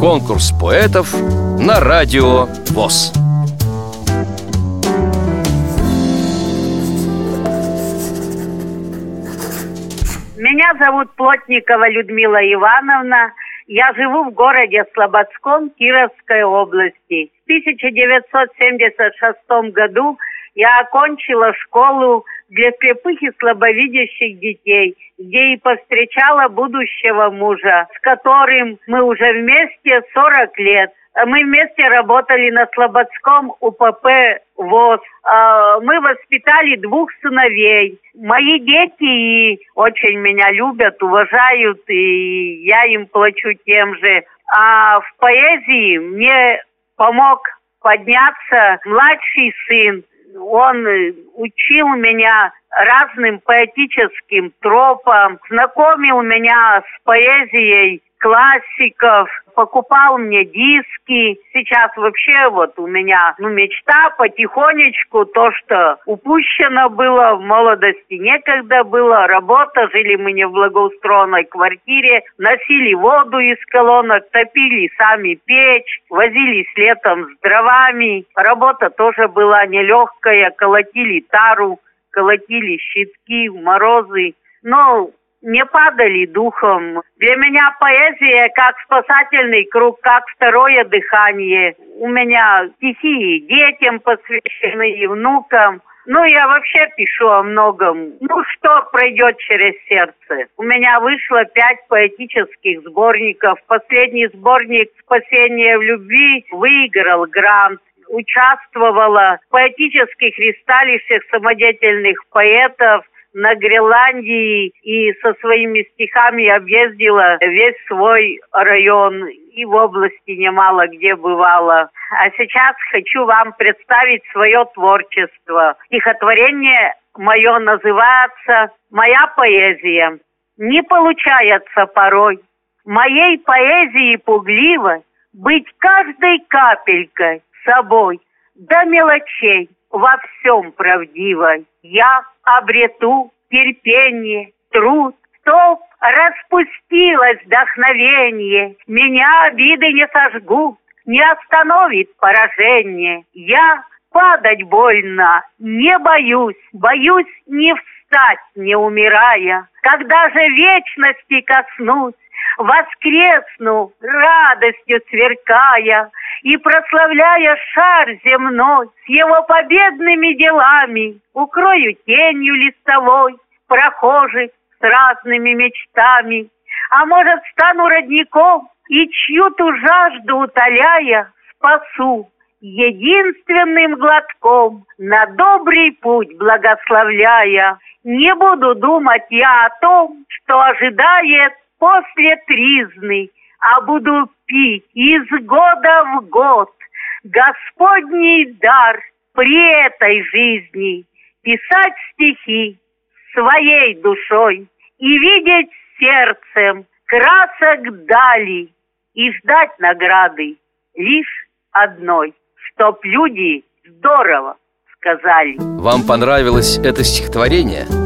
Конкурс поэтов на радио ВОЗ. Меня зовут Плотникова Людмила Ивановна. Я живу в городе Слободском Кировской области. В 1976 году я окончила школу для слепых и слабовидящих детей, где и повстречала будущего мужа, с которым мы уже вместе 40 лет. Мы вместе работали на Слободском УПП ВОЗ. А, мы воспитали двух сыновей. Мои дети очень меня любят, уважают, и я им плачу тем же. А в поэзии мне помог подняться младший сын. Он учил меня разным поэтическим тропам, знакомил меня с поэзией классиков, покупал мне диски. Сейчас вообще вот у меня ну, мечта потихонечку, то, что упущено было в молодости, некогда было, работа, жили мы не в благоустроенной квартире, носили воду из колонок, топили сами печь, возились летом с дровами. Работа тоже была нелегкая, колотили тару, колотили щитки морозы. Но не падали духом. Для меня поэзия как спасательный круг, как второе дыхание. У меня стихи детям посвящены и внукам. Ну, я вообще пишу о многом. Ну, что пройдет через сердце? У меня вышло пять поэтических сборников. Последний сборник «Спасение в любви» выиграл грант участвовала в поэтических ристалищах самодеятельных поэтов – на Гренландии и со своими стихами объездила весь свой район и в области немало где бывала. А сейчас хочу вам представить свое творчество. Стихотворение мое называется «Моя поэзия». Не получается порой моей поэзии пугливо быть каждой капелькой собой до мелочей во всем правдивой. Я обрету терпение, труд, чтоб распустилось вдохновение, меня обиды не сожгут, не остановит поражение. Я падать больно, не боюсь, боюсь не встать, не умирая. Когда же вечности коснусь, воскресну, радостью сверкая, и прославляя шар земной с его победными делами, укрою тенью листовой прохожих с разными мечтами, а может стану родником и чью-то жажду утоляя спасу единственным глотком на добрый путь благословляя. Не буду думать я о том, что ожидает после тризны, а буду пить из года в год Господний дар при этой жизни, писать стихи своей душой и видеть сердцем красок дали и ждать награды лишь одной, чтоб люди здорово сказали. Вам понравилось это стихотворение?